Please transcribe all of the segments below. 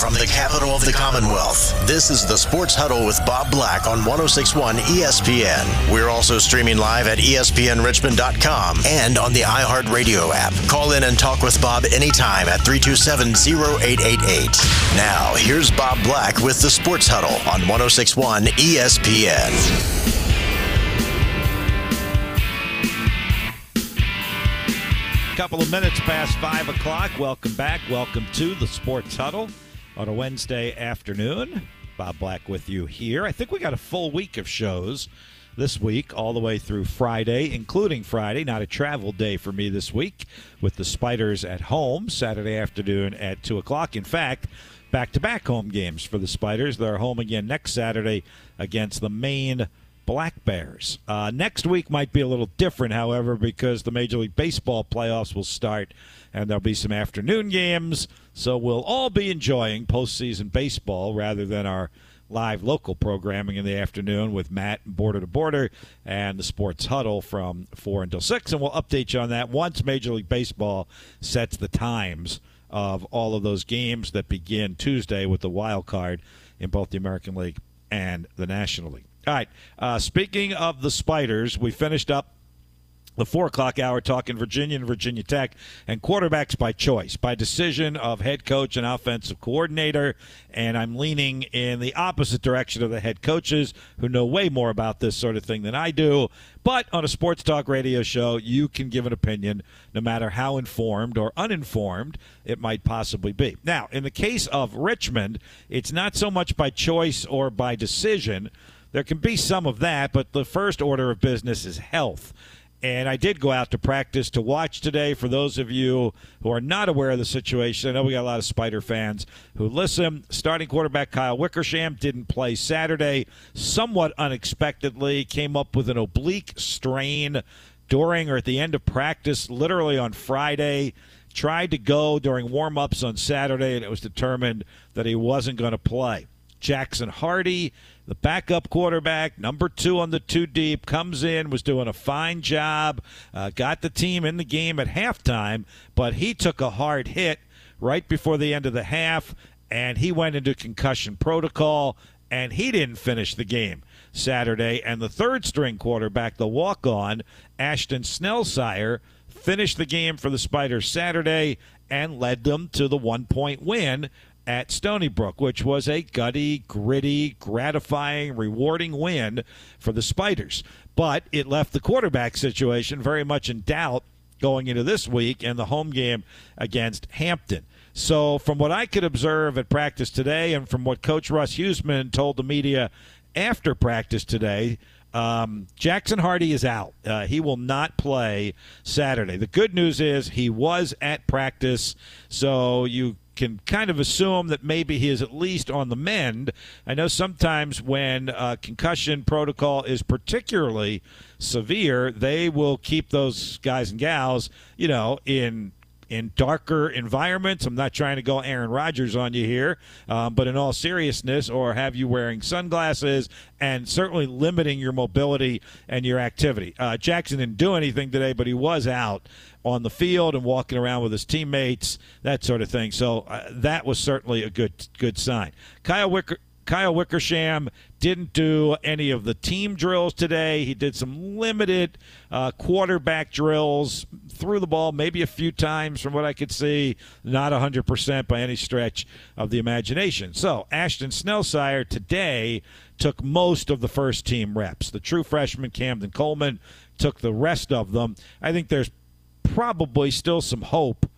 from the capital of the Commonwealth, this is the Sports Huddle with Bob Black on 1061 ESPN. We're also streaming live at ESPNRichmond.com and on the iHeartRadio app. Call in and talk with Bob anytime at 327 0888. Now, here's Bob Black with the Sports Huddle on 1061 ESPN. couple of minutes past 5 o'clock. Welcome back. Welcome to the Sports Huddle on a Wednesday afternoon. Bob Black with you here. I think we got a full week of shows this week, all the way through Friday, including Friday. Not a travel day for me this week with the Spiders at home Saturday afternoon at 2 o'clock. In fact, back to back home games for the Spiders. They're home again next Saturday against the Maine Black Bears. Uh, next week might be a little different, however, because the Major League Baseball playoffs will start and there'll be some afternoon games. So we'll all be enjoying postseason baseball rather than our live local programming in the afternoon with Matt and Border to Border and the Sports Huddle from 4 until 6. And we'll update you on that once Major League Baseball sets the times of all of those games that begin Tuesday with the wild card in both the American League and the National League. All right. Uh, speaking of the Spiders, we finished up the four o'clock hour talking Virginia and Virginia Tech and quarterbacks by choice, by decision of head coach and offensive coordinator. And I'm leaning in the opposite direction of the head coaches who know way more about this sort of thing than I do. But on a sports talk radio show, you can give an opinion no matter how informed or uninformed it might possibly be. Now, in the case of Richmond, it's not so much by choice or by decision there can be some of that, but the first order of business is health. And I did go out to practice to watch today. For those of you who are not aware of the situation, I know we got a lot of Spider fans who listen. Starting quarterback Kyle Wickersham didn't play Saturday, somewhat unexpectedly, came up with an oblique strain during or at the end of practice, literally on Friday. Tried to go during warm ups on Saturday, and it was determined that he wasn't going to play. Jackson Hardy the backup quarterback, number two on the two deep, comes in, was doing a fine job, uh, got the team in the game at halftime, but he took a hard hit right before the end of the half, and he went into concussion protocol, and he didn't finish the game Saturday. And the third string quarterback, the walk on, Ashton Snellsire, finished the game for the Spiders Saturday and led them to the one point win at Stony Brook, which was a gutty, gritty, gratifying, rewarding win for the Spiders. But it left the quarterback situation very much in doubt going into this week and the home game against Hampton. So, from what I could observe at practice today, and from what Coach Russ Huesman told the media after practice today, um, Jackson Hardy is out. Uh, he will not play Saturday. The good news is he was at practice, so you can kind of assume that maybe he is at least on the mend. I know sometimes when uh, concussion protocol is particularly severe, they will keep those guys and gals, you know, in in darker environments. I'm not trying to go Aaron Rodgers on you here, um, but in all seriousness, or have you wearing sunglasses and certainly limiting your mobility and your activity. Uh, Jackson didn't do anything today, but he was out on the field and walking around with his teammates, that sort of thing. So uh, that was certainly a good good sign. Kyle Wicker. Kyle Wickersham didn't do any of the team drills today. He did some limited uh, quarterback drills, threw the ball maybe a few times from what I could see, not 100% by any stretch of the imagination. So, Ashton Snellsire today took most of the first team reps. The true freshman Camden Coleman took the rest of them. I think there's probably still some hope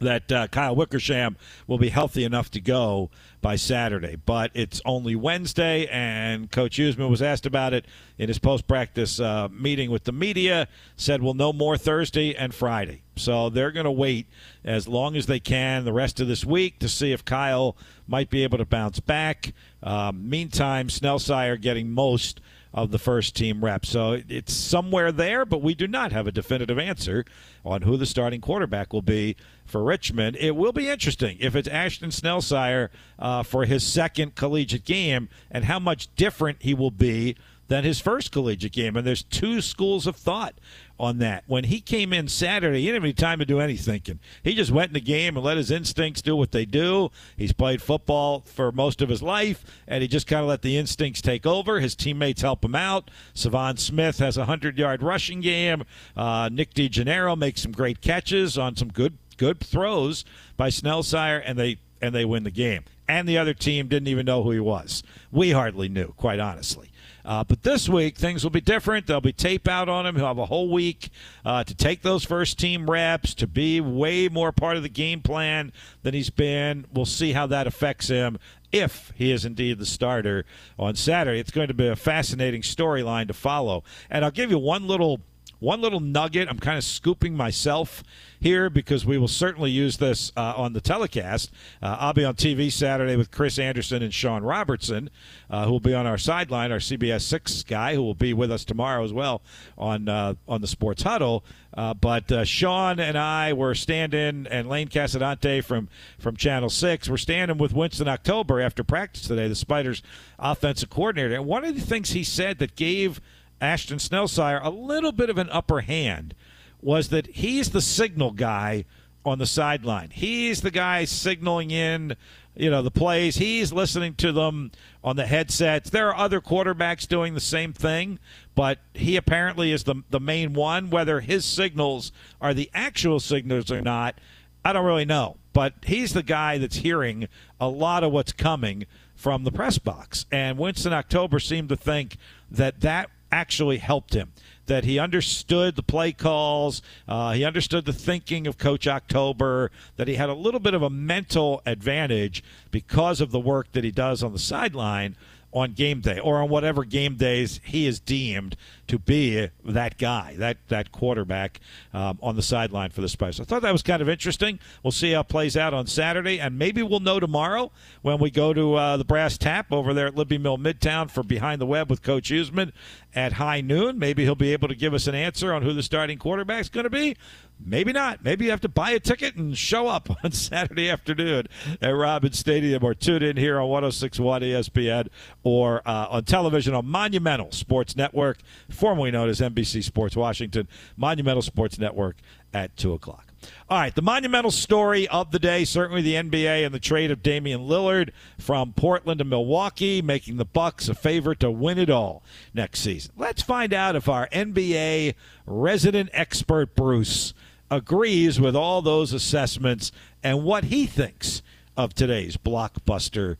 that uh, Kyle Wickersham will be healthy enough to go by Saturday. But it's only Wednesday, and Coach Huesman was asked about it in his post practice uh, meeting with the media. Said we'll know more Thursday and Friday. So they're going to wait as long as they can the rest of this week to see if Kyle might be able to bounce back. Um, meantime, Snellsire getting most of the first team reps. So it's somewhere there, but we do not have a definitive answer on who the starting quarterback will be for Richmond. It will be interesting if it's Ashton Snellsire uh, for his second collegiate game and how much different he will be than his first collegiate game. And there's two schools of thought on that. When he came in Saturday, he didn't have any time to do any thinking. He just went in the game and let his instincts do what they do. He's played football for most of his life, and he just kind of let the instincts take over. His teammates help him out. Savon Smith has a 100 yard rushing game. Uh, Nick DeGennaro makes some great catches on some good good throws by Snellsire, and they and they win the game. And the other team didn't even know who he was. We hardly knew, quite honestly. Uh, but this week, things will be different. There'll be tape out on him. He'll have a whole week uh, to take those first team reps, to be way more part of the game plan than he's been. We'll see how that affects him if he is indeed the starter on Saturday. It's going to be a fascinating storyline to follow. And I'll give you one little one little nugget. I'm kind of scooping myself here because we will certainly use this uh, on the telecast. Uh, I'll be on TV Saturday with Chris Anderson and Sean Robertson, uh, who will be on our sideline, our CBS Six guy, who will be with us tomorrow as well on uh, on the Sports Huddle. Uh, but uh, Sean and I were standing, and Lane Casadonte from from Channel Six, we're standing with Winston October after practice today, the Spiders' offensive coordinator. And one of the things he said that gave Ashton Snellsire a little bit of an upper hand was that he's the signal guy on the sideline. He's the guy signaling in, you know, the plays. He's listening to them on the headsets. There are other quarterbacks doing the same thing, but he apparently is the the main one. Whether his signals are the actual signals or not, I don't really know. But he's the guy that's hearing a lot of what's coming from the press box. And Winston October seemed to think that that actually helped him. That he understood the play calls, uh, he understood the thinking of Coach October, that he had a little bit of a mental advantage because of the work that he does on the sideline on game day or on whatever game days he is deemed to be that guy, that that quarterback um, on the sideline for the Spiders. I thought that was kind of interesting. We'll see how it plays out on Saturday, and maybe we'll know tomorrow when we go to uh, the Brass Tap over there at Libby Mill Midtown for Behind the Web with Coach Huesman at high noon. Maybe he'll be able to give us an answer on who the starting quarterback is going to be. Maybe not. Maybe you have to buy a ticket and show up on Saturday afternoon at Robins Stadium or tune in here on 1061 ESPN or uh, on television on Monumental Sports Network, formerly known as NBC Sports Washington, Monumental Sports Network at 2 o'clock. All right, the monumental story of the day, certainly the NBA and the trade of Damian Lillard from Portland to Milwaukee, making the Bucks a favorite to win it all next season. Let's find out if our NBA resident expert Bruce agrees with all those assessments and what he thinks of today's blockbuster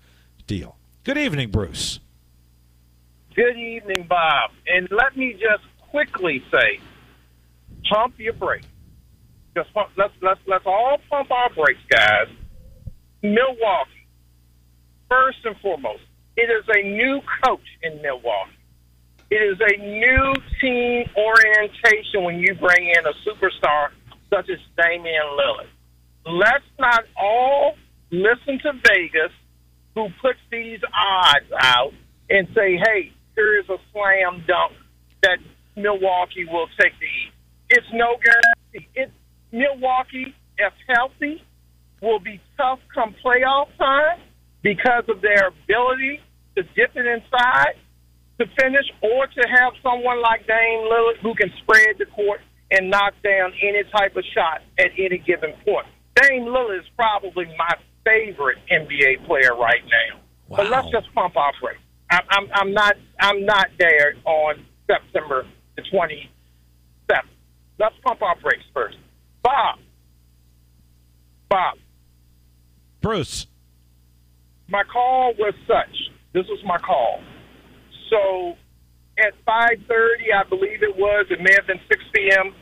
deal. Good evening, Bruce. Good evening, Bob. And let me just quickly say, pump your brakes. Just pump, let's let's let's all pump our brakes, guys. Milwaukee, first and foremost, it is a new coach in Milwaukee. It is a new team orientation when you bring in a superstar such as Damian Lillard. Let's not all listen to Vegas, who puts these odds out, and say, hey, here is a slam dunk that Milwaukee will take the East. It's no guarantee. It's Milwaukee, if healthy, will be tough come playoff time because of their ability to dip it inside to finish or to have someone like Dame Lillard who can spread the court and knock down any type of shot at any given point. Dame Lillard is probably my favorite NBA player right now. Wow. But let's just pump our brakes. I'm, I'm, I'm not I'm not there on September the 27th. Let's pump our brakes first. Bob. Bob. Bruce. My call was such. This was my call. So at 5:30, I believe it was. It may have been 6 p.m.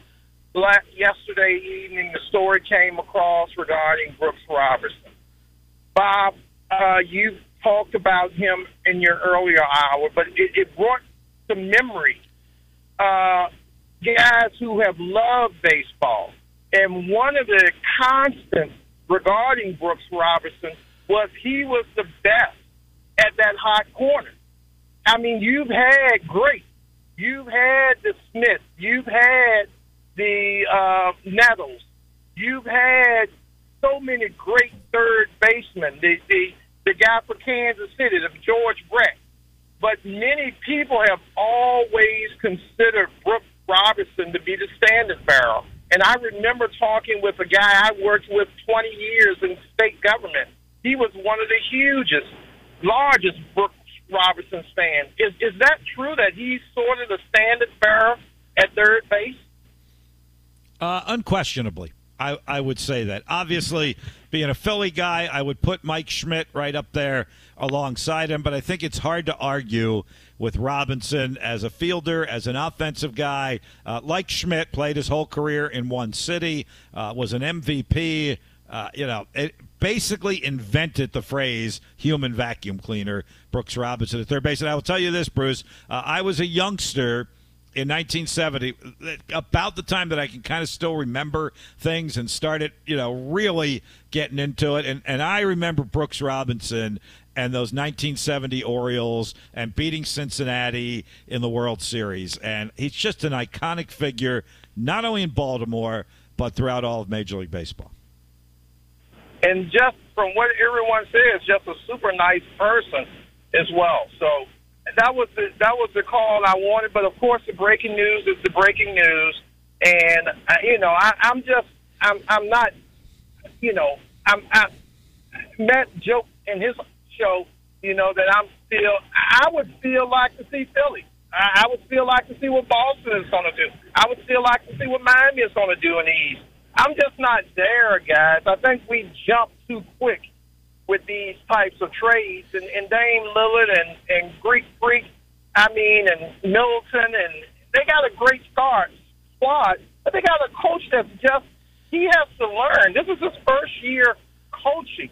yesterday evening. The story came across regarding Brooks Robertson. Bob, uh, you talked about him in your earlier hour, but it, it brought to memory uh, guys who have loved baseball. And one of the constants regarding Brooks Robertson was he was the best at that hot corner. I mean, you've had great. You've had the Schmidt. You've had the uh, Nettles. You've had so many great third basemen. The the the guy for Kansas City, the George Brett. but many people have always considered Brooks Robinson to be the standard bearer. And I remember talking with a guy I worked with 20 years in state government. He was one of the hugest, largest Brooks Robinson fans. Is is that true that he's sort of the standard bearer at third base? Uh, unquestionably. I, I would say that. Obviously, being a Philly guy, I would put Mike Schmidt right up there alongside him, but I think it's hard to argue with Robinson as a fielder, as an offensive guy. Uh, like Schmidt, played his whole career in one city, uh, was an MVP. Uh, you know, it basically invented the phrase human vacuum cleaner, Brooks Robinson at third base. And I will tell you this, Bruce, uh, I was a youngster in 1970, about the time that I can kind of still remember things and started, you know, really getting into it. And, and I remember Brooks Robinson and those 1970 Orioles and beating Cincinnati in the World Series. And he's just an iconic figure, not only in Baltimore, but throughout all of Major League Baseball. And just from what everyone says, just a super nice person as well. So that was the that was the call I wanted. But of course, the breaking news is the breaking news, and uh, you know I, I'm just I'm I'm not you know I'm I, Matt joke in his show you know that I'm still I would still like to see Philly. I, I would still like to see what Boston is going to do. I would still like to see what Miami is going to do in the East. I'm just not there, guys. I think we jump too quick with these types of trades. And, and Dame Lillard and, and Greek Freak, I mean, and Middleton, and they got a great start squad, but they got a coach that's just, he has to learn. This is his first year coaching.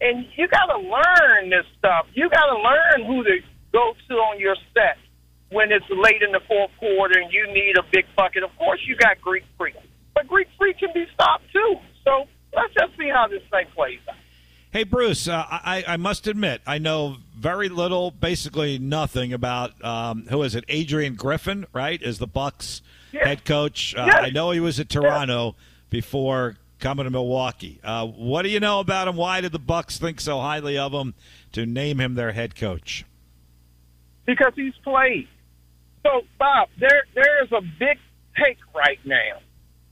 And you got to learn this stuff. You got to learn who to go to on your set when it's late in the fourth quarter and you need a big bucket. Of course, you got Greek Freak, but Greek Freak can be stopped too. So let's just see how this thing plays out. Hey, Bruce, uh, I, I must admit, I know very little, basically nothing about um, who is it? Adrian Griffin, right? Is the Bucks yes. head coach? Uh, yes. I know he was at Toronto yes. before coming to Milwaukee. Uh, what do you know about him? Why did the Bucks think so highly of him to name him their head coach? Because he's played. So, Bob, there there is a big take right now.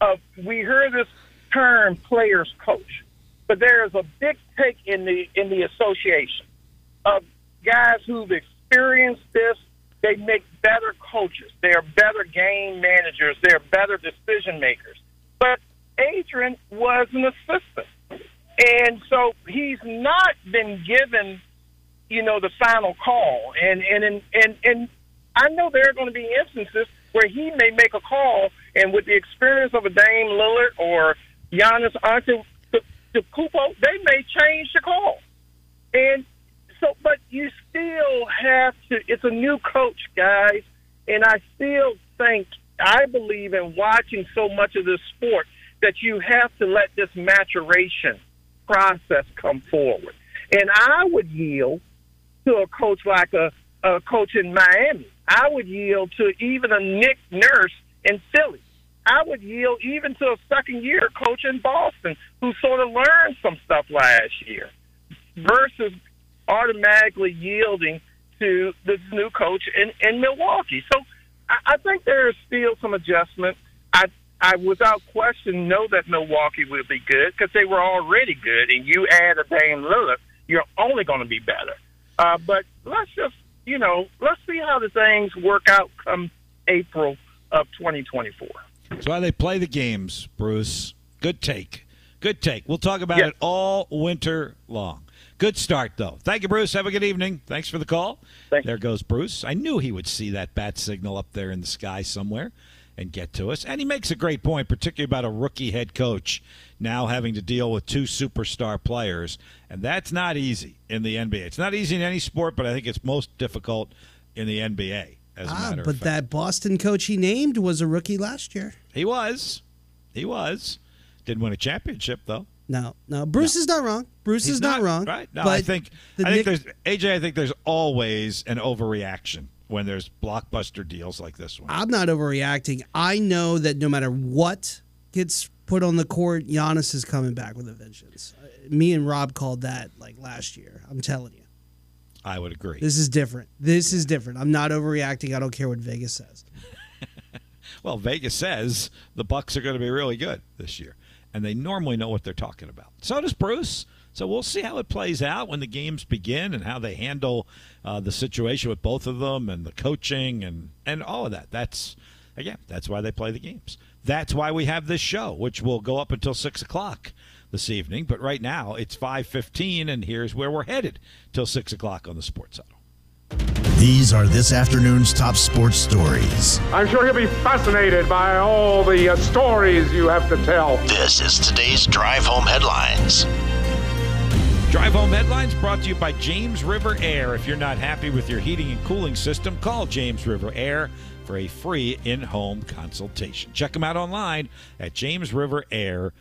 Of we hear this term "players coach." But there is a big take in the in the association of guys who've experienced this. They make better coaches. They are better game managers. They're better decision makers. But Adrian was an assistant, and so he's not been given, you know, the final call. And and and and, and I know there are going to be instances where he may make a call, and with the experience of a Dame Lillard or Giannis Antetokounmpo the Kupo, they may change the call. And so, but you still have to, it's a new coach, guys. And I still think, I believe in watching so much of this sport that you have to let this maturation process come forward. And I would yield to a coach like a, a coach in Miami. I would yield to even a Nick Nurse in Philly. I would yield even to a second year coach in Boston who sort of learned some stuff last year versus automatically yielding to this new coach in, in Milwaukee. So I, I think there is still some adjustment. I, I without question know that Milwaukee will be good because they were already good, and you add a Dame Lillard, you're only going to be better. Uh, but let's just, you know, let's see how the things work out come April of 2024. That's why they play the games, Bruce. Good take. Good take. We'll talk about yes. it all winter long. Good start, though. Thank you, Bruce. Have a good evening. Thanks for the call. Thanks. There goes Bruce. I knew he would see that bat signal up there in the sky somewhere and get to us. And he makes a great point, particularly about a rookie head coach now having to deal with two superstar players. And that's not easy in the NBA. It's not easy in any sport, but I think it's most difficult in the NBA. Ah, but that Boston coach he named was a rookie last year. He was. He was. Didn't win a championship though. No, no. Bruce no. is not wrong. Bruce He's is not, not, wrong. Right. No, I think I think Nick- there's AJ. I think there's always an overreaction when there's blockbuster deals like this one. I'm not overreacting. I know that no matter what gets put on the court, Giannis is coming back with a vengeance. Uh, me and Rob called that like last year. I'm telling you. I would agree. This is different. This is different. I'm not overreacting. I don't care what Vegas says. well, Vegas says the Bucks are going to be really good this year, and they normally know what they're talking about. So does Bruce. So we'll see how it plays out when the games begin and how they handle uh, the situation with both of them and the coaching and and all of that. That's again, that's why they play the games. That's why we have this show, which will go up until six o'clock this evening. But right now it's five fifteen, and here's where we're headed till six o'clock on the Sports Huddle. These are this afternoon's top sports stories. I'm sure he'll be fascinated by all the uh, stories you have to tell. This is today's Drive Home Headlines. Drive Home Headlines brought to you by James River Air. If you're not happy with your heating and cooling system, call James River Air for a free in home consultation. Check them out online at jamesriverair.com.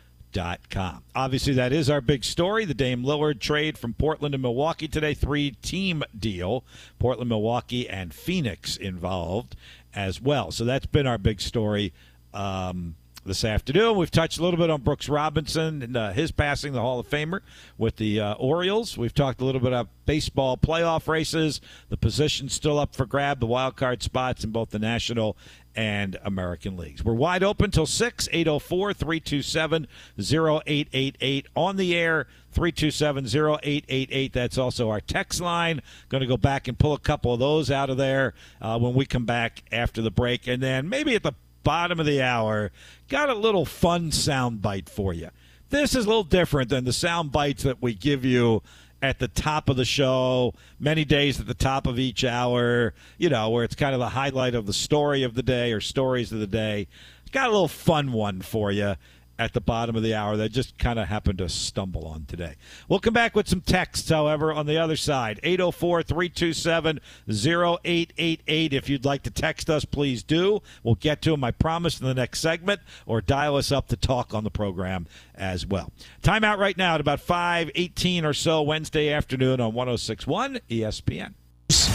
Obviously, that is our big story. The Dame Lillard trade from Portland to Milwaukee today, three team deal. Portland, Milwaukee, and Phoenix involved as well. So that's been our big story. Um, this afternoon. We've touched a little bit on Brooks Robinson and uh, his passing the Hall of Famer with the uh, Orioles. We've talked a little bit about baseball playoff races, the positions still up for grab, the wild card spots in both the National and American leagues. We're wide open till 6, 804 327 0888 on the air. 327 0888. That's also our text line. Going to go back and pull a couple of those out of there uh, when we come back after the break. And then maybe at the bottom of the hour, got a little fun sound bite for you. This is a little different than the sound bites that we give you at the top of the show, many days at the top of each hour, you know, where it's kind of the highlight of the story of the day or stories of the day. Got a little fun one for you at the bottom of the hour that just kind of happened to stumble on today. We'll come back with some texts, however, on the other side. 804 327 0888. If you'd like to text us, please do. We'll get to them, I promise, in the next segment, or dial us up to talk on the program as well. Time out right now at about 518 or so Wednesday afternoon on 1061 ESPN.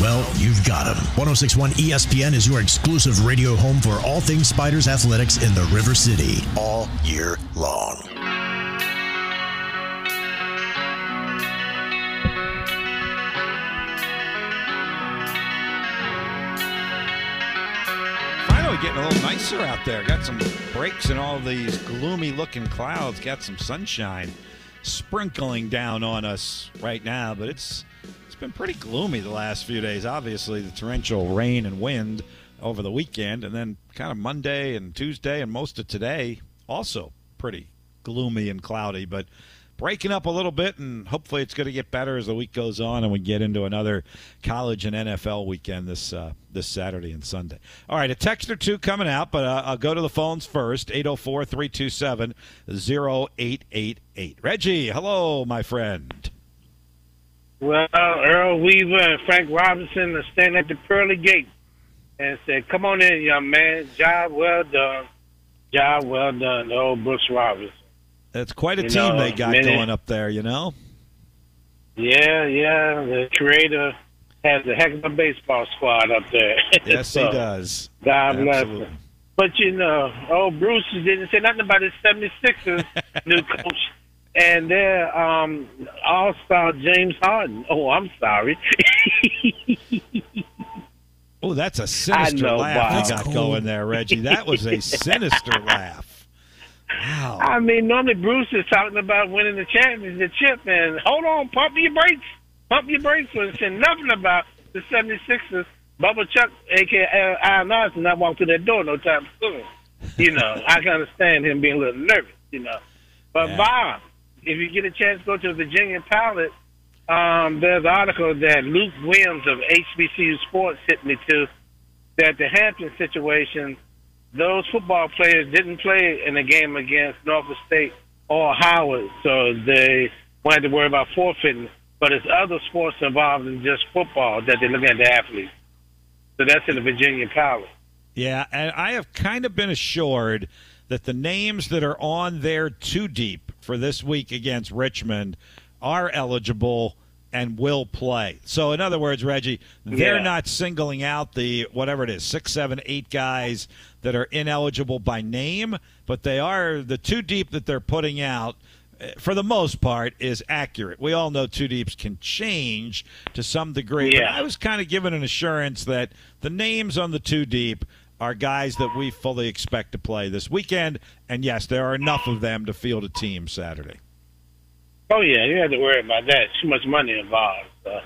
Well, you've got them. 1061 ESPN is your exclusive radio home for all things Spiders athletics in the River City all year long. Finally getting a little nicer out there. Got some breaks in all these gloomy looking clouds. Got some sunshine sprinkling down on us right now, but it's it's been pretty gloomy the last few days. Obviously, the torrential rain and wind over the weekend, and then kind of Monday and Tuesday and most of today also pretty gloomy and cloudy, but breaking up a little bit, and hopefully it's going to get better as the week goes on and we get into another college and NFL weekend this uh, this Saturday and Sunday. All right, a text or two coming out, but uh, I'll go to the phones first 804 327 0888. Reggie, hello, my friend. Well, Earl Weaver and Frank Robinson are standing at the pearly gate and said, Come on in, young man. Job well done. Job well done, old Brooks Robinson. That's quite a You team know, they got many- going up there, you know? Yeah, yeah. The creator has a heck of a baseball squad up there. Yes, he does. God bless him. But you know, old Bruce didn't say nothing about his 76ers new coach and their um, all star James Harden. Oh, I'm sorry. Oh, that's a sinister know, laugh Bob. you got That's going there, Reggie. That was a sinister laugh. Wow. I mean, normally Bruce is talking about winning the championship, and hold on, pump your brakes, pump your brakes. Was saying nothing about the 76ers. Bubba Chuck, aka Allen Iverson, not walk through that door no time soon. You know, I can understand him being a little nervous. You know, but Yeah. Bob, if you get a chance to go to the Virginia Pilot, um, there's an article that Luke Williams of HBCU Sports hit me to that the Hampton situation those football players didn't play in the game against Norfolk State or Howard, so they wanted to worry about forfeiting. But it's other sports involved than just football that they look at the athletes. So that's in the Virginian-Pilot. Yeah, and I have kind of been assured that the names that are on there too deep for this week against Richmond are eligible and will play. So, in other words, Reggie, they're Yeah. not singling out the whatever it is, six, seven, eight guys that are ineligible by name, but they are the two deep that they're putting out. Eh, for the most part, is accurate. We all know two deeps can change to some degree. But Yeah. I was kind of given an assurance that the names on the two deep are guys that we fully expect to play this weekend. And yes, there are enough of them to field a team Saturday. Oh yeah, you have to worry about that. Too much money involved. So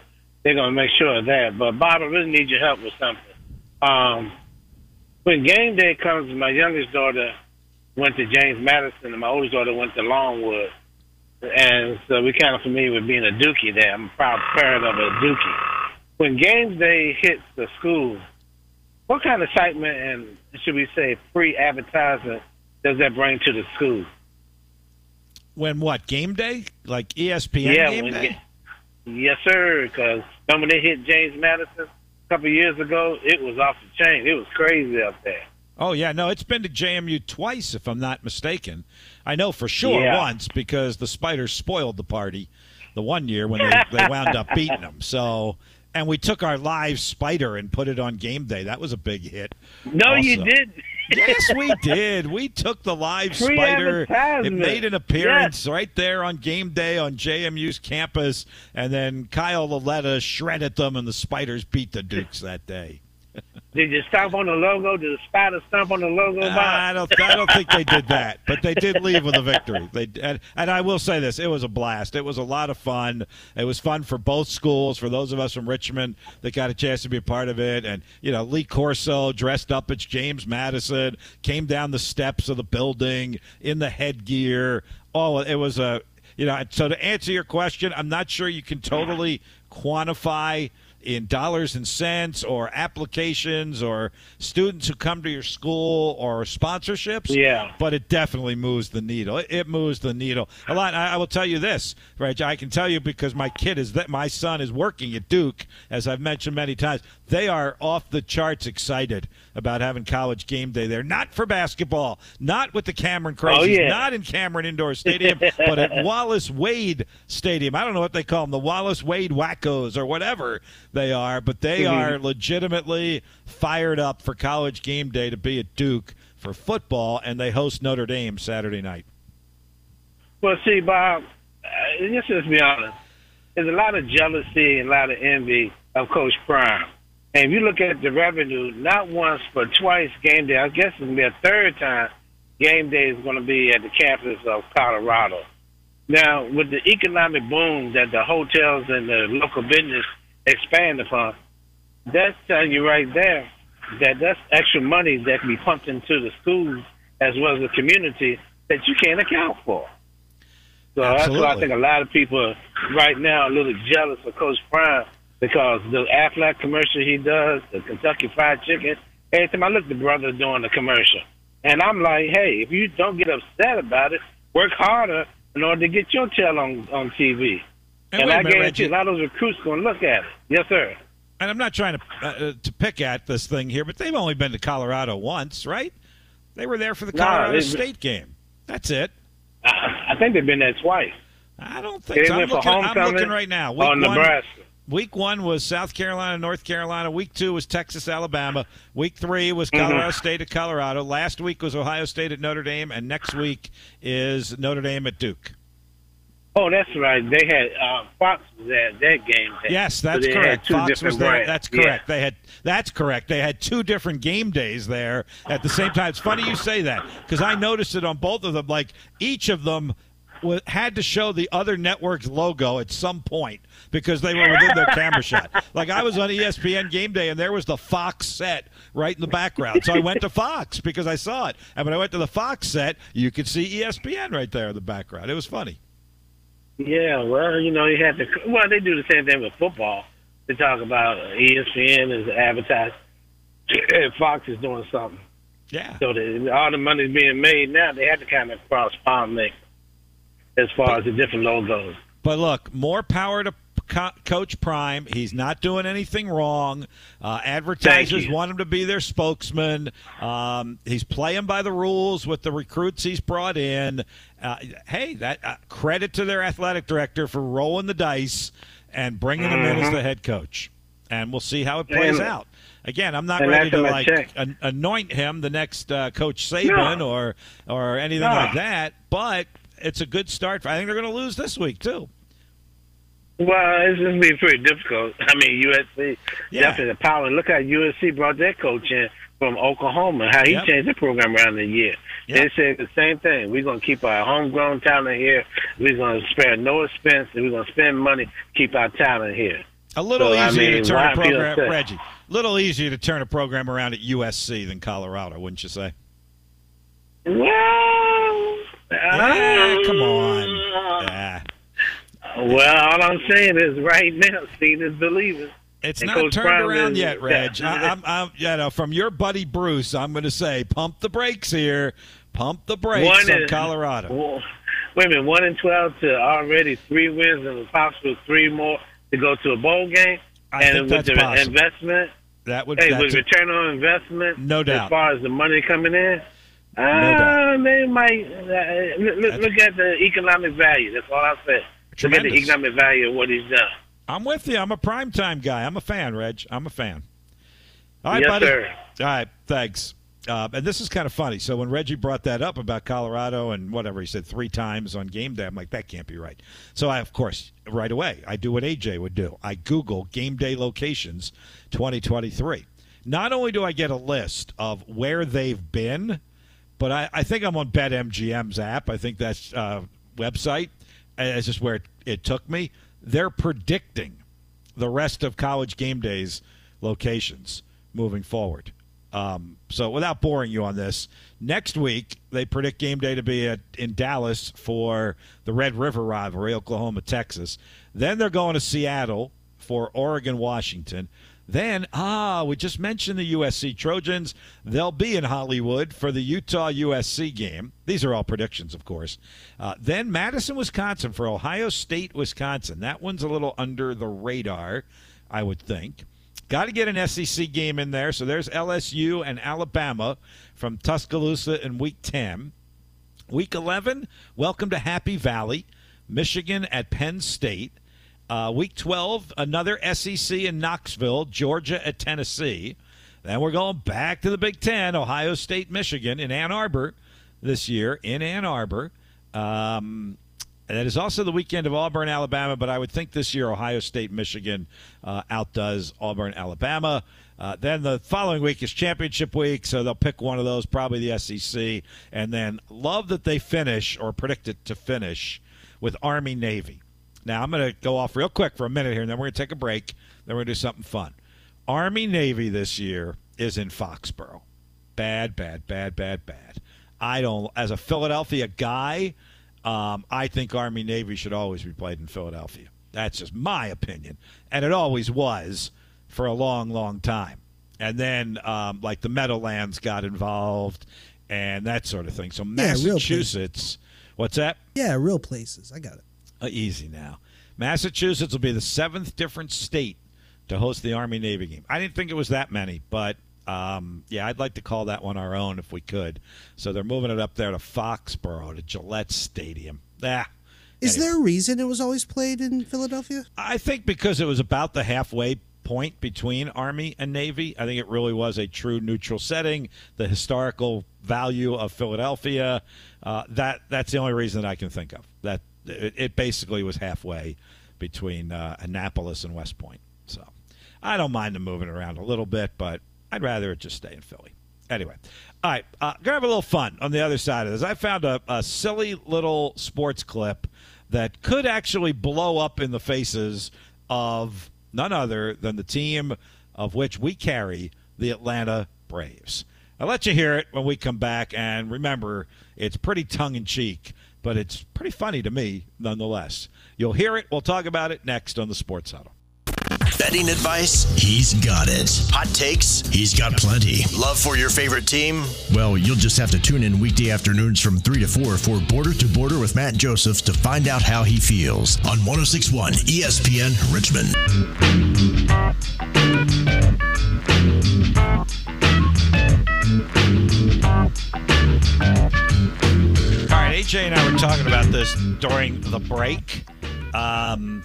they're gonna make sure of that. But Bob, I really need your help with something. Um, when game day comes, my youngest daughter went to James Madison, and my oldest daughter went to Longwood, and so we're kind of familiar with being a Dookie there. I'm a proud parent of a Dookie. When games day hits the school, what kind of excitement and should we say free advertisement does that bring to the school? When what? Game day? Like ESPN Yeah, game day? ga- Yes, sir. Because remember they hit James Madison a couple years ago? It was off the chain. It was crazy up there. Oh yeah, no, it's been to JMU twice, if I'm not mistaken. I know for sure Yeah. once because the Spiders spoiled the party the one year when they, they wound up beating them. So, and we took our live Spider and put it on game day. That was a big hit. No, you Also. Yes, we did. We took the live Spider. It made an appearance right there on game day on JMU's campus, and then Kyle Lauletta shredded them, and the Spiders beat the Dukes that day. Did you stomp on the logo? Did the spider stomp on the logo? I don't. I don't think they did that, but they did leave with a victory. They and, and I will say this: it was a blast. It was a lot of fun. It was fun for both schools. For those of us from Richmond that got a chance to be a part of it, and you know, Lee Corso dressed up as James Madison came down the steps of the building in the headgear. Oh, it was a. You know, so to answer your question, I'm not sure you can totally quantify in dollars and cents or applications or students who come to your school or sponsorships. Yeah. But it definitely moves the needle. It, moves the needle a lot. I, I will tell you this, right? I can tell you because my kid is that my son is working at Duke, as I've mentioned many times. They are off the charts excited about having college game day there. Not for basketball, not with the Cameron Crazies, Oh, yeah. not in Cameron Indoor Stadium, but at Wallace Wade Stadium. I don't know what they call them, the Wallace Wade Wackos or whatever they are, but they Mm-hmm. are legitimately fired up for college game day to be at Duke for football, and they host Notre Dame Saturday night. Well, see, Bob, uh, let's just be honest. There's a lot of jealousy and a lot of envy of Coach Prime. And if you look at the revenue, not once but twice game day, I guess it's going to be a third time game day is going to be at the campus of Colorado. Now, with the economic boom that the hotels and the local business expand upon, that's telling you right there that that's extra money that can be pumped into the schools as well as the community that you can't account for. So that's why I think a lot of people right now are a little jealous of Coach Prime because the Aflac commercial he does, the Kentucky Fried Chicken, every time I look, at the brother doing the commercial. And I'm like, hey, if you don't get upset about it, work harder in order to get your tail on, on TV. And And, I minute, guarantee Reggie. a lot of those recruits going to look at it. Yes, sir. And I'm not trying to uh, to pick at this thing here, but they've only been to Colorado once, right? They were there for the Colorado they- State game. That's it. I, I think they've been there twice. I don't They think so. I'm looking, I'm homecoming looking right now. Week one, Nebraska. Week one was South Carolina, North Carolina. Week two was Texas, Alabama. Week three was Mm-hmm. Colorado State at Colorado. Last week was Ohio State at Notre Dame, and next week is Notre Dame at Duke. Oh, that's right. They had uh, Fox was at that game. day. Yes, that's had correct. Fox was there. brands. That's Yeah. correct. They had that's correct. They had two different game days there at the same time. It's funny you say that because I noticed it on both of them. Like each of them had to show the other network's logo at some point because they were within their camera shot. Like I was on ESPN game day and there was the Fox set right in the background. So I went to Fox because I saw it. And when I went to the Fox set, you could see ESPN right there in the background. It was funny. Yeah, well, you know, you had to. Well, they do the same thing with football. They talk about ESPN is advertised. and Fox is doing something. Yeah. So the, all the money's being made now. They have to kind of cross pollinate as far as the different logos. But look, more power to Co- Coach Prime. He's not doing anything wrong. Uh, advertisers want him to be their spokesman. Um, he's playing by the rules with the recruits he's brought in. Uh, hey, that uh, credit to their athletic director for rolling the dice and bringing him in as the head coach. And we'll see how it plays And- out. Again, I'm not ready to like an- anoint him the next uh, Coach Saban No. or or anything No. like that. But it's a good start. I think they're going to lose this week too. Well, it's going to be pretty difficult. I mean, USC Yeah. definitely the power. Look how USC brought their coach in from Oklahoma. How he Yep. changed the program around the year. Yep. They said the same thing. We're going to keep our homegrown talent here. We're going to spare no expense, and we're going to spend money keep our talent here. A little So, I easier mean, to turn a program? Reggie. Little easier to turn a program around at USC than Colorado, wouldn't you say? Yeah, come uh, on. Yeah. Well, all I'm saying is right now, seeing is believing. It's And not Coach turned Brown around is- yet, Reg. yeah. I, I'm, I'm, you know, from your buddy Bruce, I'm going to say, pump the brakes here. Pump the brakes is- Colorado. Well, wait a minute, one and twelve to already three wins and possible three more to go to a bowl game. I and think with that's the possible. investment, That would. hey, with return on investment, No doubt. As far as the money coming in, uh, doubt. they might uh, look, look, at the economic value. That's all I say. Tremendous. the economic value of what he's done. I'm with you. I'm a primetime guy. I'm a fan, Reg. I'm a fan. All right, yes, buddy. sir. All right, thanks. Uh, and this is kind of funny. So when Reggie brought that up about Colorado and whatever he said three times on game day, I'm like, that can't be right. So I, of course, right away, I do what AJ would do. I Google game day locations 2023. Not only do I get a list of where they've been, but I, I think I'm on BetMGM's app. I think that's uh, website. It's just where it, it took me. They're predicting the rest of college game days locations moving forward. Um, so without boring you on this, next week they predict game day to be at, in Dallas for the Red River rivalry, Oklahoma, Texas. Then they're going to Seattle for Oregon, Washington. Then, ah, we just mentioned the USC Trojans. They'll be in Hollywood for the Utah USC game. These are all predictions, of course. Uh, then Madison, Wisconsin for Ohio State, Wisconsin. That one's a little under the radar, I would think. Got to get an SEC game in there. So there's LSU and Alabama from Tuscaloosa in week 10. Week 11, welcome to Happy Valley, Michigan at Penn State. Uh, week 12, another SEC in Knoxville, Georgia at Tennessee. Then we're going back to the Big Ten, Ohio State, Michigan in Ann Arbor this year, in Ann Arbor. Um, that is also the weekend of Auburn, Alabama, but I would think this year Ohio State, Michigan uh, outdoes Auburn, Alabama. Uh, then the following week is championship week, so they'll pick one of those, probably the SEC. And then love that they finish or predict it to finish with Army Navy. Now I'm going to go off real quick for a minute here, and then we're going to take a break. Then we're going to do something fun. Army Navy this year is in Foxborough. Bad, bad, bad, bad, bad. I don't. As a Philadelphia guy, um, I think Army Navy should always be played in Philadelphia. That's just my opinion, and it always was for a long, long time. And then, um, like the Meadowlands got involved, and that sort of thing. So Yeah, Massachusetts, what's that? Yeah, real places. I got it. Uh, easy now. Massachusetts will be the seventh different state to host the Army Navy game. I didn't think it was that many, but um, yeah, I'd like to call that one our own if we could. So they're moving it up there to Foxborough, to Gillette Stadium. Ah, Is anyway. there a reason it was always played in Philadelphia? I think because it was about the halfway point between Army and Navy. I think it really was a true neutral setting. The historical value of Philadelphia. Uh, that that's the only reason that I can think of. That it, it basically was halfway between uh, Annapolis and West Point. So I don't mind them moving around a little bit, but I'd rather it just stay in Philly. Anyway, all right, uh, gonna have a little fun on the other side of this. I found a, a silly little sports clip that could actually blow up in the faces of none other than the team of which we carry, the Atlanta Braves. I'll let you hear it when we come back, and remember, it's pretty tongue in cheek, but it's pretty funny to me nonetheless. You'll hear it. We'll talk about it next on the Sports Huddle. Betting advice? He's got it. Hot takes? He's got plenty. Love for your favorite team? Well, you'll just have to tune in weekday afternoons from 3 to 4 for Border to Border with Matt Joseph to find out how he feels on 1061 ESPN Richmond. AJ and I were talking about this during the break. Um,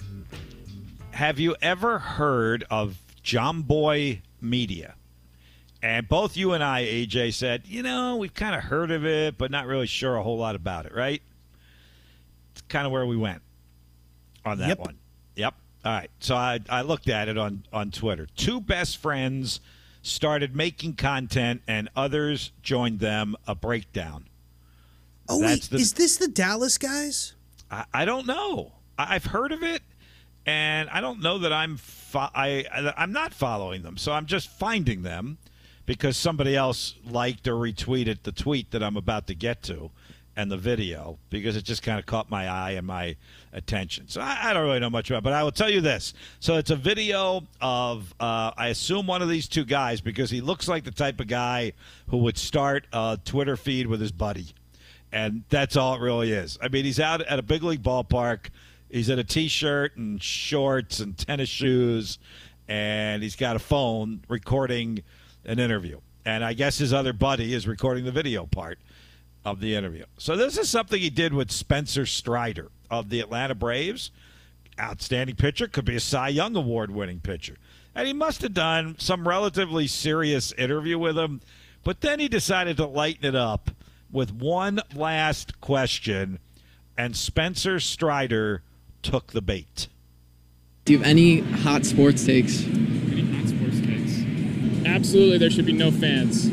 have you ever heard of Jomboy Media? And both you and I, AJ, said, you know, we've kind of heard of it, but not really sure a whole lot about it, right? It's kind of where we went on that Yep. one. Yep. All right. So I, I looked at it on, on Twitter. Two best friends started making content, and others joined them. A breakdown. Oh wait, the- is this the Dallas guys? I, I don't know. I, I've heard of it, and I don't know that I'm fo- I I- I'm not following them. So I'm just finding them because somebody else liked or retweeted the tweet that I'm about to get to, and the video because it just kind of caught my eye and my attention. So I, I don't really know much about, it, but I will tell you this. So it's a video of uh, I assume one of these two guys because he looks like the type of guy who would start a Twitter feed with his buddy and that's all it really is. I mean, he's out at a big league ballpark. He's in a t-shirt and shorts and tennis shoes, and he's got a phone recording an interview. And I guess his other buddy is recording the video part of the interview. So this is something he did with Spencer Strider of the Atlanta Braves. Outstanding pitcher, could be a Cy Young Award winning pitcher. And he must have done some relatively serious interview with him, but then he decided to lighten it up with one last question, and Spencer Strider took the bait. Do you have any hot sports takes? Any hot sports takes? Absolutely, there should be no fans.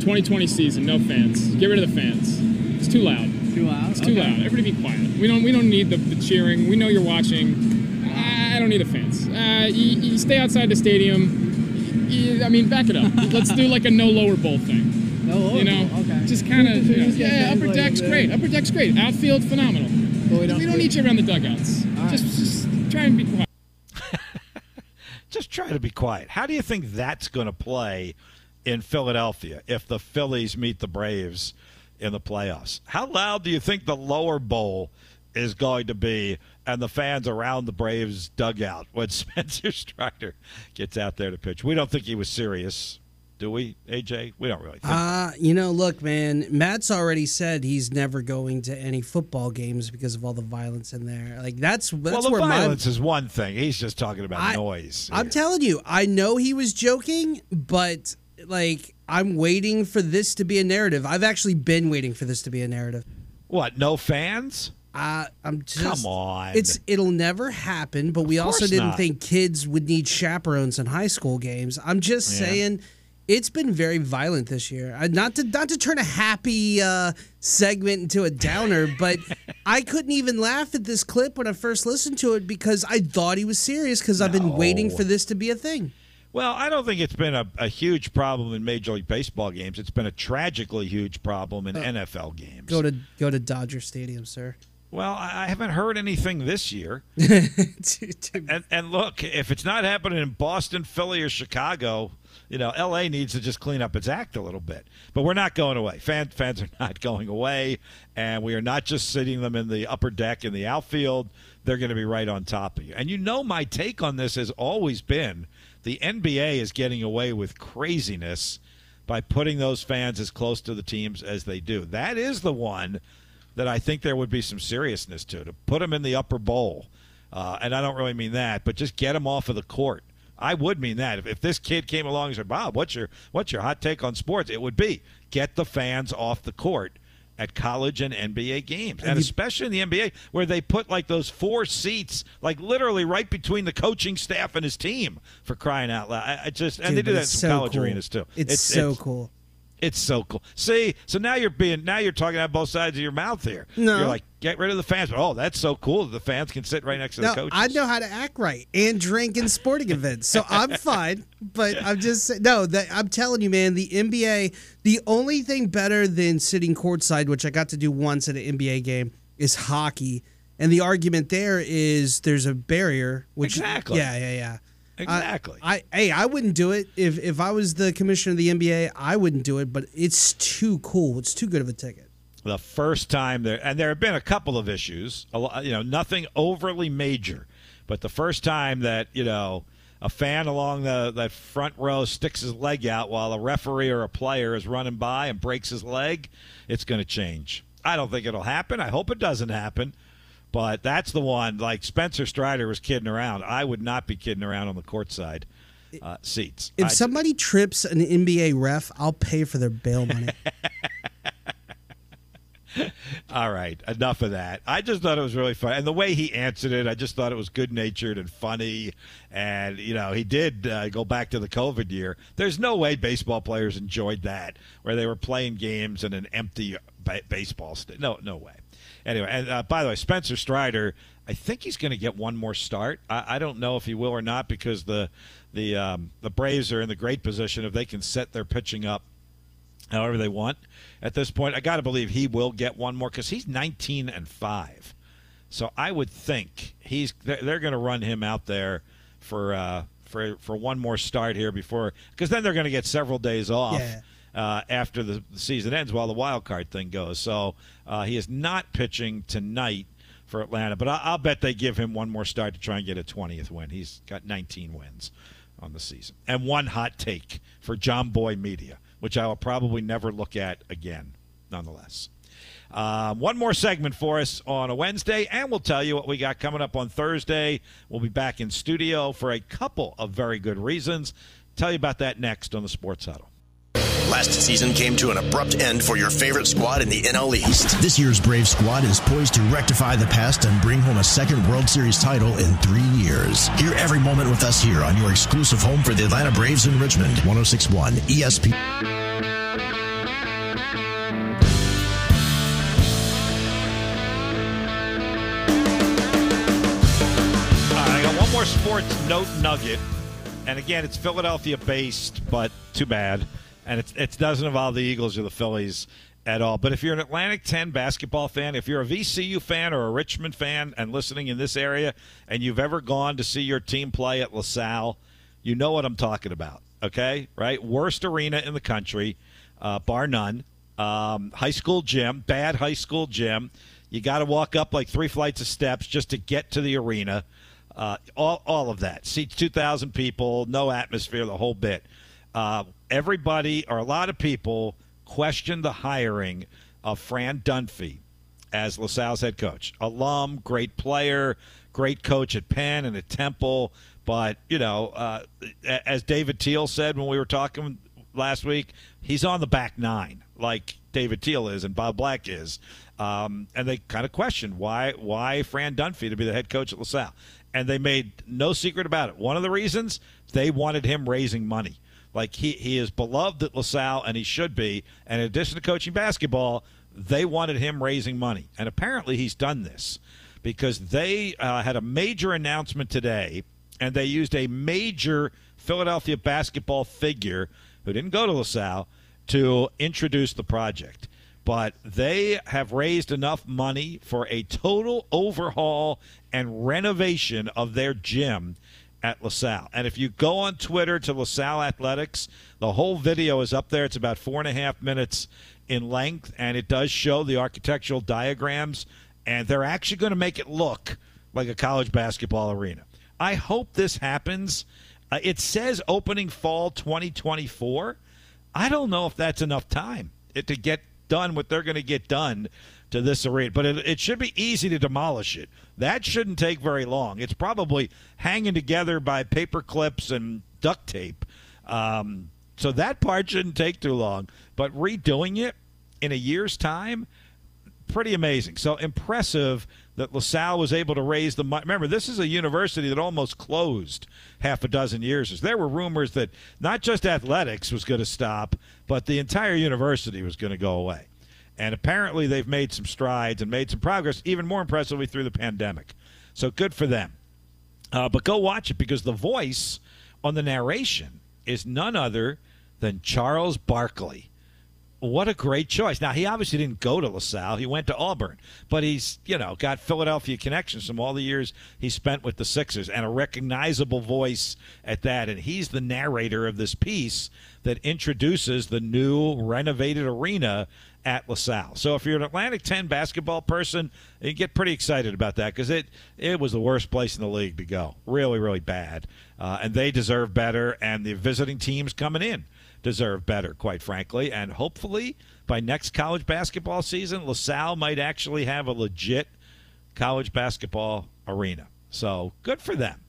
2020 season, no fans. Get rid of the fans. It's too loud. Too loud. It's too loud. Everybody be quiet. We don't. We don't need the, the cheering. We know you're watching. I I don't need the fans. Uh, you, you stay outside the stadium. You- I mean, back it up. Let's do like a no lower bowl thing. No lower You know, okay. just kind of. You just get yeah, upper deck's that. great. Upper deck's great. Outfield phenomenal. But we don't, We don't need you around the dugouts. right. Just, just try and be quiet. Just try to be quiet. How do you think that's going to play in Philadelphia if the Phillies meet the Braves in the playoffs? How loud do you think the lower bowl is going to be and the fans around the Braves dugout when Spencer Strider gets out there to pitch? We don't think he was serious, do we, AJ? We don't really think. Uh, you know, look, man, Matt's already said he's never going to any football games because of all the violence in there. Like that's that's well, the where violence my is one thing. He's just talking about I- noise. I'm here. telling you, I know he was joking, but like I'm waiting for this to be a narrative. I've actually been waiting for this to be a narrative. what? No fans? Uh, I'm just Come on. It's it'll never happen, but we also didn't not. think kids would need chaperones in high school games. I'm just Yeah. saying it's been very violent this year. Uh, not to not to turn a happy uh, segment into a downer, but I couldn't even laugh at this clip when I first listened to it because I thought he was serious because I've been waiting for this to be a thing. Well, I don't think it's been a, a huge problem in Major League Baseball games. It's been a tragically huge problem in NFL games. Go to go to Dodger Stadium, sir. well, I, haven't heard anything this year. And, and look, if it's not happening in Boston, Philly, or Chicago, you know, LA needs to just clean up its act a little bit. But we're not going away. Fan, fans are not going away, and we are not just sitting them in the upper deck in the outfield. They're going to be right on top of you. And you know, my take on this has always been the NBA is getting away with craziness by putting those fans as close to the teams as they do. That is the one that I think there would be some seriousness to to put them in the upper bowl, uh, and I don't really mean that, but just get them off of the court. I would mean that if, if this kid came along and said, "Bob, what's your what's your hot take on sports?" It would be get the fans off the court at college and NBA games, and you- especially in the NBA where they put like those four seats, like literally right between the coaching staff and his team, for crying out loud. I, I just and Dude, they do that in it's so college cool. arenas too. It's, so cool. It's so cool. See, so now you're being now you're talking out both sides of your mouth here. No. You're like, get rid of the fans. But, Oh, that's so cool that the fans can sit right next to No, the coaches. I know how to act right and drink in sporting events, so I'm fine. But I'm just no. That I'm telling you, man, the NBA. The only thing better than sitting courtside, which I got to do once at an NBA game, is hockey. And the argument there is there's a barrier. Which Exactly. Yeah, yeah, yeah. Exactly. I, I hey, I wouldn't do it if if I was the commissioner of the NBA. I wouldn't do it, but it's too cool. It's too good of a ticket. the first time there, and there have been a couple of issues. A lo- you know, nothing overly major, but the first time that you know a fan along the that front row sticks his leg out while a referee or a player is running by and breaks his leg, it's going to change. I don't think it'll happen. I hope it doesn't happen. But that's the one. Like Spencer Strider was kidding around. I would not be kidding around on the courtside uh, seats. If I- somebody trips an NBA ref, I'll pay for their bail money. All right, enough of that. I just thought it was really fun, and the way he answered it, I just thought it was good natured and funny. And you know, he did uh, go back to the COVID year. There's no way baseball players enjoyed that, where they were playing games in an empty ba- baseball st- No, no way. Anyway, and uh, by the way, Spencer Strider, I think he's going to get one more start. I, I don't know if he will or not because the the um, the Braves are in the great position if they can set their pitching up however they want at this point. I got to believe he will get one more because he's 19 and five. So I would think he's they're, they're going to run him out there for uh, for for one more start here before because then they're going to get several days off. Yeah. Uh, after the season ends, while the wild card thing goes, so uh, he is not pitching tonight for Atlanta. But I- I'll bet they give him one more start to try and get a 20th win. He's got 19 wins on the season. And one hot take for Jomboy Media, which I will probably never look at again, nonetheless. Um, one more segment for us on a Wednesday, and we'll tell you what we got coming up on Thursday. We'll be back in studio for a couple of very good reasons. Tell you about that next on the Sports Huddle. Last season came to an abrupt end for your favorite squad in the NL East. This year's Brave squad is poised to rectify the past and bring home a second World Series title in three years. Hear every moment with us here on your exclusive home for the Atlanta Braves in Richmond, 1061 ESP. I got one more sports note nugget, and again, it's Philadelphia based, but too bad, and it's, it doesn't involve the Eagles or the Phillies at all. But if you're an Atlantic 10 basketball fan, if you're a VCU fan or a Richmond fan and listening in this area, and you've ever gone to see your team play at LaSalle, you know what I'm talking about. Okay, right? Worst arena in the country, uh, bar none. Um, high school gym, bad high school gym. You got to walk up like three flights of steps just to get to the arena. Uh, all, all of that. Seats 2,000 people, no atmosphere, the whole bit. Uh, everybody, or a lot of people, questioned the hiring of Fran Dunphy as LaSalle's head coach. Alum, great player, great coach at Penn and at Temple. But, you know, uh, as David Teel said when we were talking last week, he's on the back nine, like David Teel is and Bob Black is. Um, and they kind of questioned why why Fran Dunphy to be the head coach at LaSalle. And they made no secret about it. One of the reasons they wanted him raising money. Like he, he is beloved at LaSalle and he should be. And in addition to coaching basketball, they wanted him raising money. And apparently he's done this because they uh, had a major announcement today and they used a major Philadelphia basketball figure who didn't go to LaSalle to introduce the project. But they have raised enough money for a total overhaul and renovation of their gym at LaSalle. And if you go on Twitter to LaSalle Athletics, the whole video is up there. It's about four and a half minutes in length, and it does show the architectural diagrams, and they're actually going to make it look like a college basketball arena. I hope this happens. Uh, it says opening fall 2024. I don't know if that's enough time to get done what they're going to get done to this arena, but it, it should be easy to demolish it. That shouldn't take very long. It's probably hanging together by paper clips and duct tape. Um, so that part shouldn't take too long. But redoing it in a year's time, pretty amazing. So impressive that LaSalle was able to raise the money. Remember, this is a university that almost closed half a dozen years. There were rumors that not just athletics was going to stop, but the entire university was going to go away. And apparently they've made some strides and made some progress, even more impressively through the pandemic. So good for them. Uh, but go watch it because the voice on the narration is none other than Charles Barkley. What a great choice. Now, he obviously didn't go to LaSalle. He went to Auburn. But he's, you know, got Philadelphia connections from all the years he spent with the Sixers and a recognizable voice at that. And he's the narrator of this piece that introduces the new renovated arena at LaSalle. So if you're an Atlantic 10 basketball person, you get pretty excited about that because it, it was the worst place in the league to go. Really, really bad. Uh, and they deserve better. And the visiting teams coming in deserve better, quite frankly. And hopefully, by next college basketball season, LaSalle might actually have a legit college basketball arena. So good for them.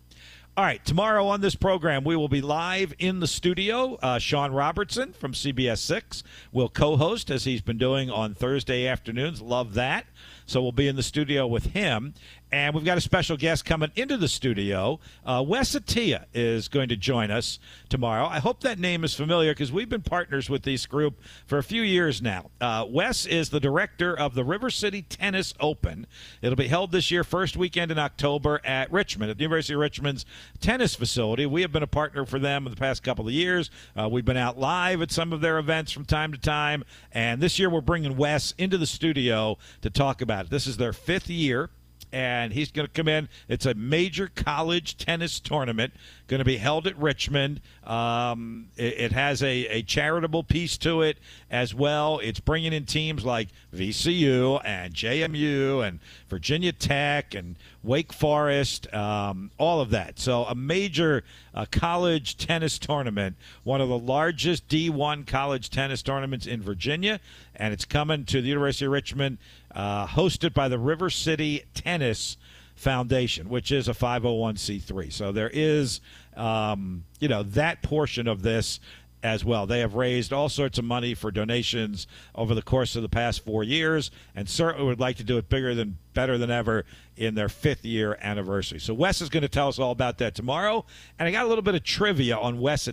All right, tomorrow on this program, we will be live in the studio. Uh, Sean Robertson from CBS 6 will co host as he's been doing on Thursday afternoons. Love that. So we'll be in the studio with him. And we've got a special guest coming into the studio. Uh, Wes Atia is going to join us tomorrow. I hope that name is familiar because we've been partners with this group for a few years now. Uh, Wes is the director of the River City Tennis Open. It'll be held this year, first weekend in October at Richmond, at the University of Richmond's tennis facility. We have been a partner for them in the past couple of years. Uh, we've been out live at some of their events from time to time. And this year we're bringing Wes into the studio to talk about it. This is their fifth year and he's going to come in. It's a major college tennis tournament going to be held at Richmond. Um, it, it, has a, a charitable piece to it as well. It's bringing in teams like VCU and JMU and Virginia Tech and Wake Forest, um, all of that. So a major uh, college tennis tournament, one of the largest D1 college tennis tournaments in Virginia, and it's coming to the University of Richmond, uh, hosted by the River City Tennis Foundation, which is a 501c3. So there is, um, you know, that portion of this as well. They have raised all sorts of money for donations over the course of the past four years, and certainly would like to do it bigger than better than ever in their fifth year anniversary. So Wes is going to tell us all about that tomorrow, and I got a little bit of trivia on Wes.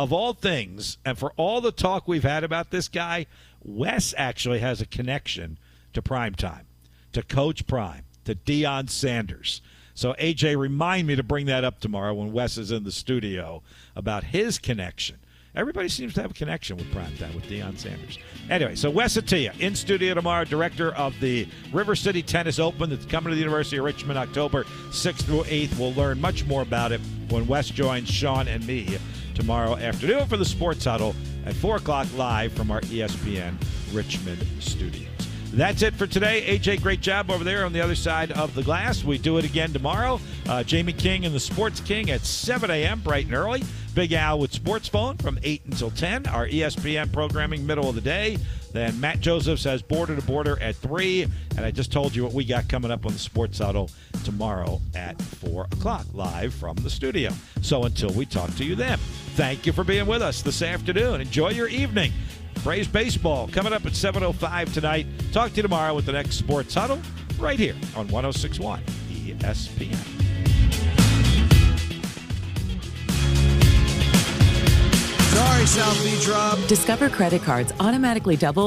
Of all things, and for all the talk we've had about this guy, Wes actually has a connection to prime time, to Coach Prime to Deion Sanders. So, AJ, remind me to bring that up tomorrow when Wes is in the studio about his connection. Everybody seems to have a connection with primetime with Deion Sanders. Anyway, so Wes Attia in studio tomorrow, director of the River City Tennis Open that's coming to the University of Richmond October 6th through 8th. We'll learn much more about it when Wes joins Sean and me tomorrow afternoon for the Sports Huddle at 4 o'clock live from our ESPN Richmond studios. That's it for today. AJ, great job over there on the other side of the glass. We do it again tomorrow. Uh, Jamie King and the Sports King at 7 a.m. bright and early. Big Al with Sports Phone from 8 until 10. Our ESPN programming middle of the day. Then Matt Josephs has Border to Border at 3. And I just told you what we got coming up on the Sports Huddle tomorrow at 4 o'clock, live from the studio. So until we talk to you then, thank you for being with us this afternoon. Enjoy your evening. Braves Baseball coming up at 7.05 tonight. Talk to you tomorrow with the next Sports Huddle right here on 1061 ESPN. Sorry, South Beach Rob. Discover credit cards automatically double